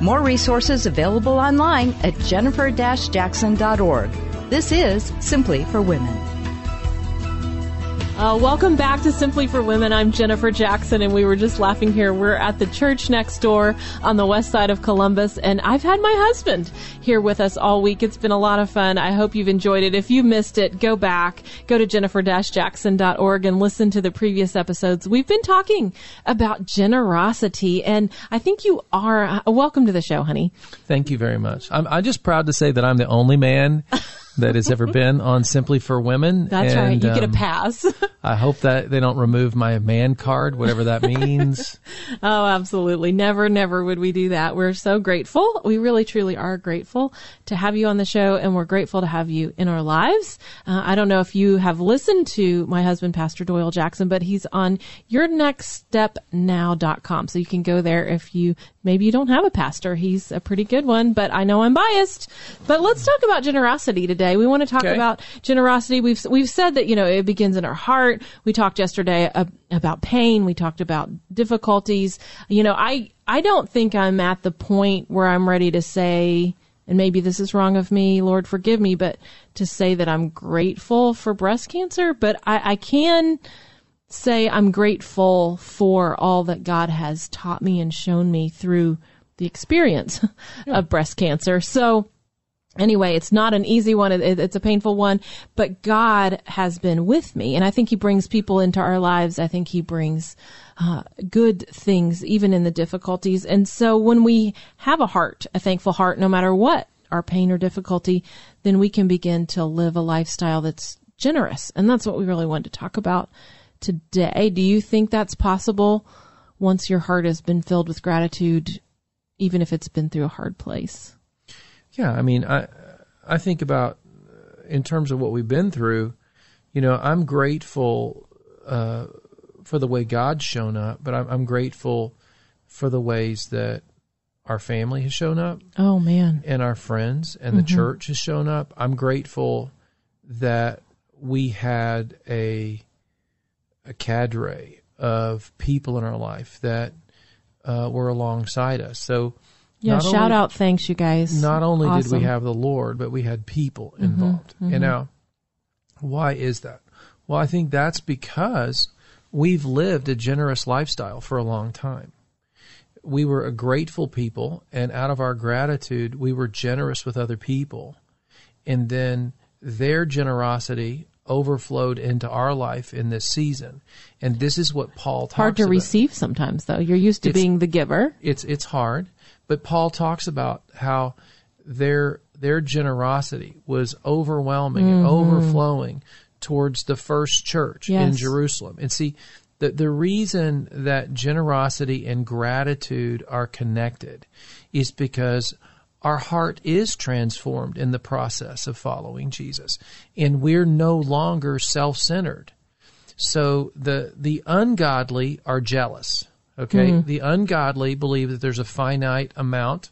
More resources available online at jennifer-jackson.org. This is Simply for Women. Uh, welcome back to Simply for Women. I'm Jennifer Jackson, and we were just laughing here. We're at the church next door on the west side of Columbus, and I've had my husband here with us all week. It's been a lot of fun. I hope you've enjoyed it. If you missed it, go back, go to jennifer-jackson.org and listen to the previous episodes. We've been talking about generosity, and I think you are. Uh, welcome to the show, honey. Thank you very much. I'm, I'm just proud to say that I'm the only man that has ever been on Simply for Women. That's and, right. You get a um, pass. I hope that they don't remove my man card, whatever that means. Oh, absolutely. Never, never would we do that. We're so grateful. We really, truly are grateful to have you on the show and we're grateful to have you in our lives. Uh, I don't know if you have listened to my husband, Pastor Doyle Jackson, but he's on yournextstepnow.com. So you can go there if you, maybe you don't have a pastor. He's a pretty good one, but I know I'm biased. But let's talk about generosity today. We want to talk Okay. about generosity. We've, we've said that, you know, it begins in our heart. We talked yesterday uh, about pain. We talked about difficulties. You know, I, I don't think I'm at the point where I'm ready to say, and maybe this is wrong of me, Lord, forgive me, but to say that I'm grateful for breast cancer, but I, I can say I'm grateful for all that God has taught me and shown me through the experience of breast cancer. So, anyway, it's not an easy one. It, it's a painful one, but God has been with me. And I think He brings people into our lives. I think He brings uh, good things, even in the difficulties. And so when we have a heart, a thankful heart, no matter what our pain or difficulty, then we can begin to live a lifestyle that's generous. And that's what we really want to talk about today. Do you think that's possible once your heart has been filled with gratitude, even if it's been through a hard place? Yeah, I mean, I I think about uh, in terms of what we've been through. You know, I'm grateful uh, for the way God's shown up, but I'm, I'm grateful for the ways that our family has shown up Oh man. and our friends and the church has shown up. I'm grateful that we had a a cadre of people in our life that uh, were alongside us. So Yeah, shout only- out thanks you guys. not only did Awesome. Mm-hmm, we have the Lord, but we had people involved. And now, why is that? Well, I think that's because we've lived a generous lifestyle for a long time. We were a grateful people, and out of our gratitude, we were generous with other people. And then their generosity overflowed into our life in this season. And this is what Paul talks hard to about receive sometimes though. You're used to It's- being the giver. it's it's hard, but Paul talks about how their their generosity was overwhelming and mm-hmm. overflowing towards the first church in Jerusalem. And see, the the reason that generosity and gratitude are connected is because our heart is transformed in the process of following Jesus, and we're no longer self-centered. So the the ungodly are jealous. Okay, mm-hmm. the ungodly believe that there's a finite amount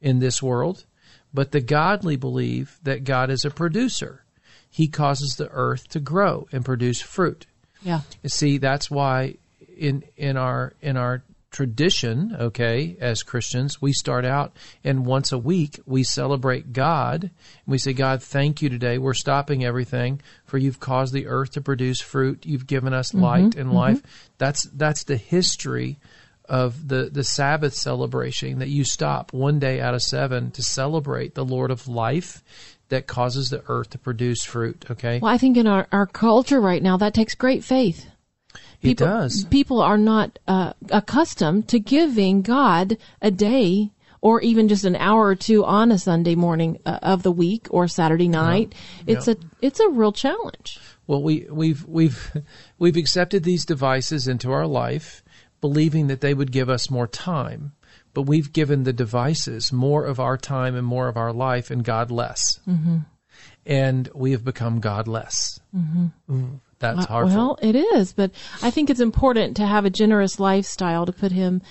in this world, but the godly believe that God is a producer. He causes the earth to grow and produce fruit. Yeah. You See, that's why in in our in our tradition, okay, as Christians, we start out and once a week we celebrate God. And we say, God, thank you today. We're stopping everything for you've caused the earth to produce fruit. You've given us mm-hmm. light and mm-hmm. life. That's that's the history of the, the Sabbath celebration that you stop one day out of seven to celebrate the Lord of life that causes the earth to produce fruit. Okay. Well, I think in our, our culture right now, that takes great faith. It does. People are not uh, accustomed to giving God a day or even just an hour or two on a Sunday morning uh, of the week or Saturday night. It's a it's a real challenge. Well, we, we've we've we've accepted these devices into our life, believing that they would give us more time. but we've given the devices more of our time and more of our life and God less. Mm-hmm. And we have become God less. Mm-hmm. That's hard. Well, it is, but I think it's important to have a generous lifestyle to put him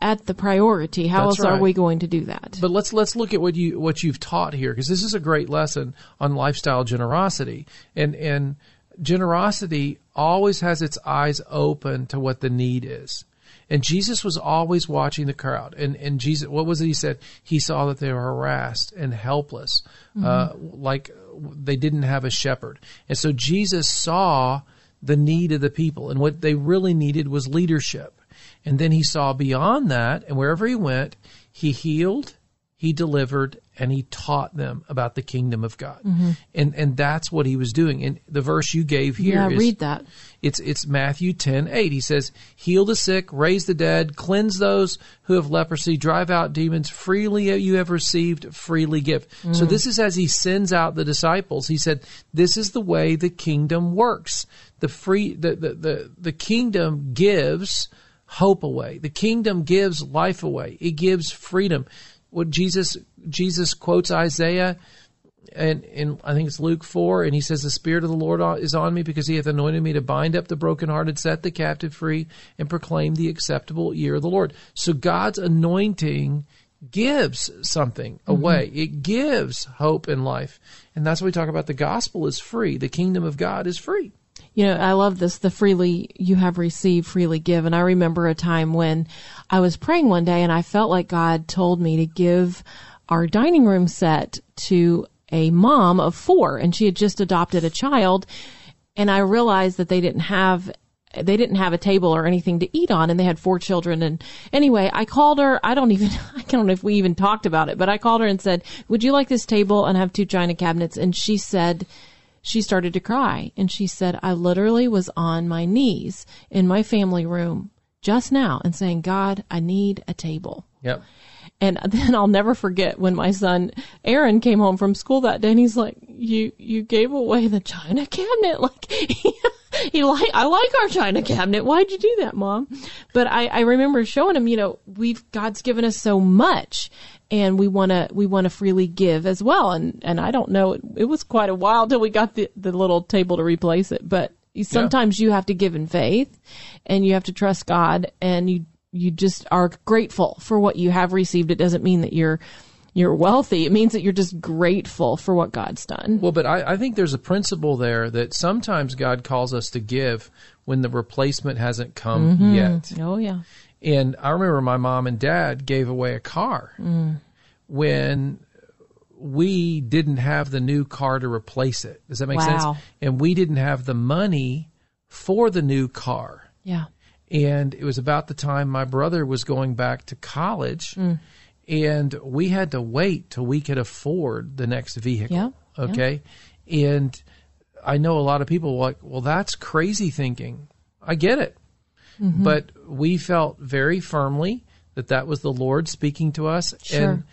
at the priority. How That's else are we going to do that? But let's let's look at what you what you've taught here because this is a great lesson on lifestyle generosity and and generosity always has its eyes open to what the need is. And Jesus was always watching the crowd. And and Jesus, what was it he said? He saw that they were harassed and helpless, uh, like they didn't have a shepherd. And so Jesus saw the need of the people, and what they really needed was leadership. And then he saw beyond that, and wherever he went, he healed, he delivered, and he taught them about the kingdom of God. Mm-hmm. And and that's what he was doing. And the verse you gave here yeah, is- read that. it's it's Matthew 10, 8. He says, Heal the sick, raise the dead, cleanse those who have leprosy, drive out demons, freely you have received, freely give. Mm. So this is as he sends out the disciples. He said, This is the way the kingdom works. The free the the, the, the kingdom gives hope away. The kingdom gives life away. It gives freedom. What Jesus Jesus quotes Isaiah and in I think it's Luke four, and he says, "The Spirit of the Lord is on me because He hath anointed me to bind up the brokenhearted, set the captive free, and proclaim the acceptable year of the Lord." So God's anointing gives something mm-hmm. away. It gives hope and life, and that's why we talk about the gospel is free. The kingdom of God is free. You know, I love this, the freely you have received, freely give. And I remember a time when I was praying one day and I felt like God told me to give our dining room set to a mom of four. And she had just adopted a child. And I realized that they didn't have they didn't have a table or anything to eat on. And they had four children. And anyway i called her. I don't even i don't know if we even talked about it but i called her and said would you like this table? And have two china cabinets. And she said she started to cry and she said i literally was on my knees in my family room just now and saying god i need a table Yep. and then I'll never forget when my son Aaron came home from school that day and he's like, you, you gave away the china cabinet. Like, he, he like, I like our china cabinet. Why'd you do that, mom? But I, I remember showing him, you know, we've, God's given us so much and we want to, we want to freely give as well. And, and I don't know, it, it was quite a while till we got the, the little table to replace it, but sometimes you have to give in faith and you have to trust God and you, you just are grateful for what you have received. It doesn't mean that you're you're wealthy. It means that you're just grateful for what God's done. Well, but I, I think there's a principle there that sometimes God calls us to give when the replacement hasn't come mm-hmm. yet. Oh yeah. And I remember my mom and dad gave away a car when we didn't have the new car to replace it. Does that make Wow. sense? And we didn't have the money for the new car. Yeah. And it was about the time my brother was going back to college. Mm. And we had to wait till we could afford the next vehicle. Yeah, yeah. Okay. And I know a lot of people were like, well, that's crazy thinking. I get it. Mm-hmm. But we felt very firmly that that was the Lord speaking to us. Sure. And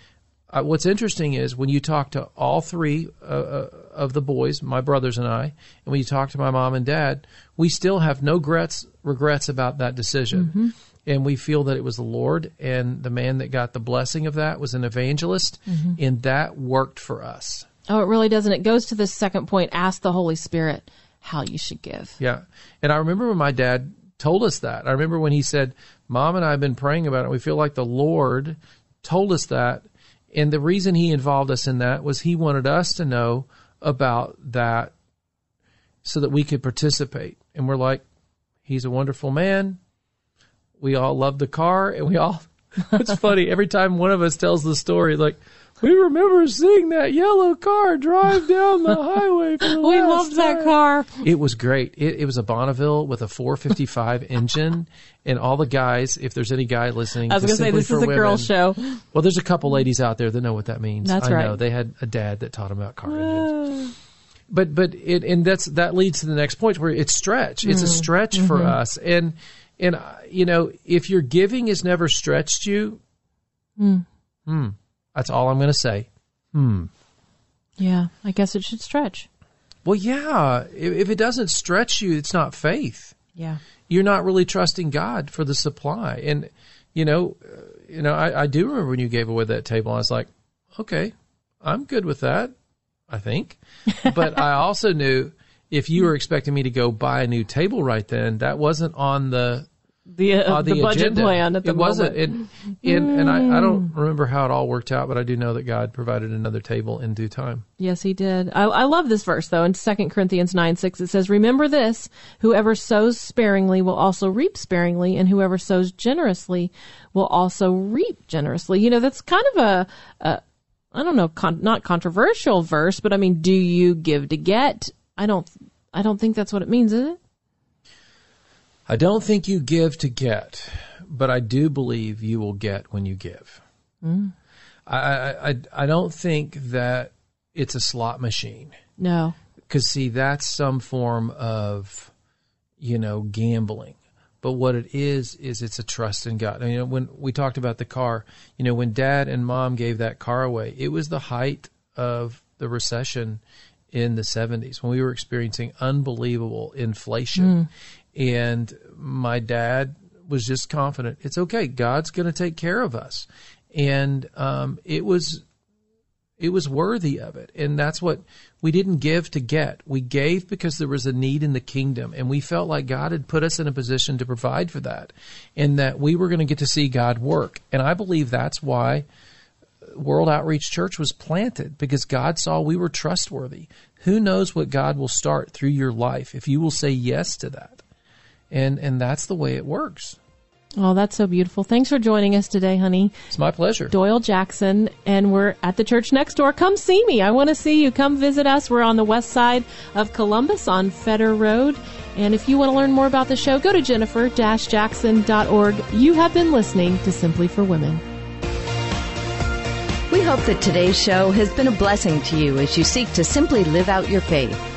uh, what's interesting is when you talk to all three uh, uh, of the boys, my brothers and I, and when you talk to my mom and dad, we still have no regrets, regrets about that decision. Mm-hmm. And we feel that it was the Lord, and the man that got the blessing of that was an evangelist, Mm-hmm. and that worked for us. Oh, it really doesn't. It goes to the second point. Ask the Holy Spirit how you should give. Yeah. And I remember when my dad told us that. I remember when he said, Mom and I have been praying about it. We feel like the Lord told us that. And the reason he involved us in that was he wanted us to know about that so that we could participate. And we're like, he's a wonderful man. We all love the car and we all, it's funny. Every time one of us tells the story, like, we remember seeing that yellow car drive down the highway for the We last loved that car. It was great. It, it was a Bonneville with a 455 engine, and all the guys. If there's any guy listening, I was going to say this is a girl show. Well, there's a couple ladies out there that know what that means. That's I right. know they had a dad that taught them about car engines. But but it and that's that leads to the next point where it's stretch. It's Mm-hmm. a stretch for us, and and uh, you know if your giving has never stretched you, Mm. hmm, that's all I'm going to say. Hmm. Yeah, I guess it should stretch. Well, yeah, if, if it doesn't stretch you, it's not faith. Yeah. you're not really trusting God for the supply. And, you know, uh, you know, I, I do remember when you gave away that table. I was like, okay, I'm good with that. I think, but I also knew if you were expecting me to go buy a new table right then, that wasn't on the the, uh, uh, the, budget agenda. plan at the it wasn't. moment. It, it, and I, I don't remember how it all worked out, but I do know that God provided another table in due time. Yes, he did. I, I love this verse though. In 2 Corinthians 9, 6, it says, Remember this, whoever sows sparingly will also reap sparingly, and whoever sows generously will also reap generously. You know, that's kind of a, a I don't know, con- not controversial verse, but I mean, do you give to get? I don't, I don't think that's what it means, is it? I don't think you give to get, but I do believe you will get when you give. Mm. I, I, I, I don't think that it's a slot machine. No. Because, see, that's some form of, you know, gambling. But what it is, is it's a trust in God. I mean, when we talked about the car, you know, when dad and mom gave that car away, it was the height of the recession in the 70s when we were experiencing unbelievable inflation. And my dad was just confident it's okay. God's going to take care of us. And um, it was it was worthy of it. And that's what we didn't give to get. We gave because there was a need in the kingdom. And we felt like God had put us in a position to provide for that and that we were going to get to see God work. And I believe that's why World Outreach Church was planted because God saw we were trustworthy. Who knows what God will start through your life if you will say yes to that. And and that's the way it works. Oh, that's so beautiful. Thanks for joining us today, honey. It's my pleasure. Doyle Jackson, and we're at the church next door. Come see me. I want to see you. Come visit us. We're on the west side of Columbus on Fetter Road. And if you want to learn more about the show, go to jennifer-jackson.org. You have been listening to Simply for Women. We hope that today's show has been a blessing to you as you seek to simply live out your faith.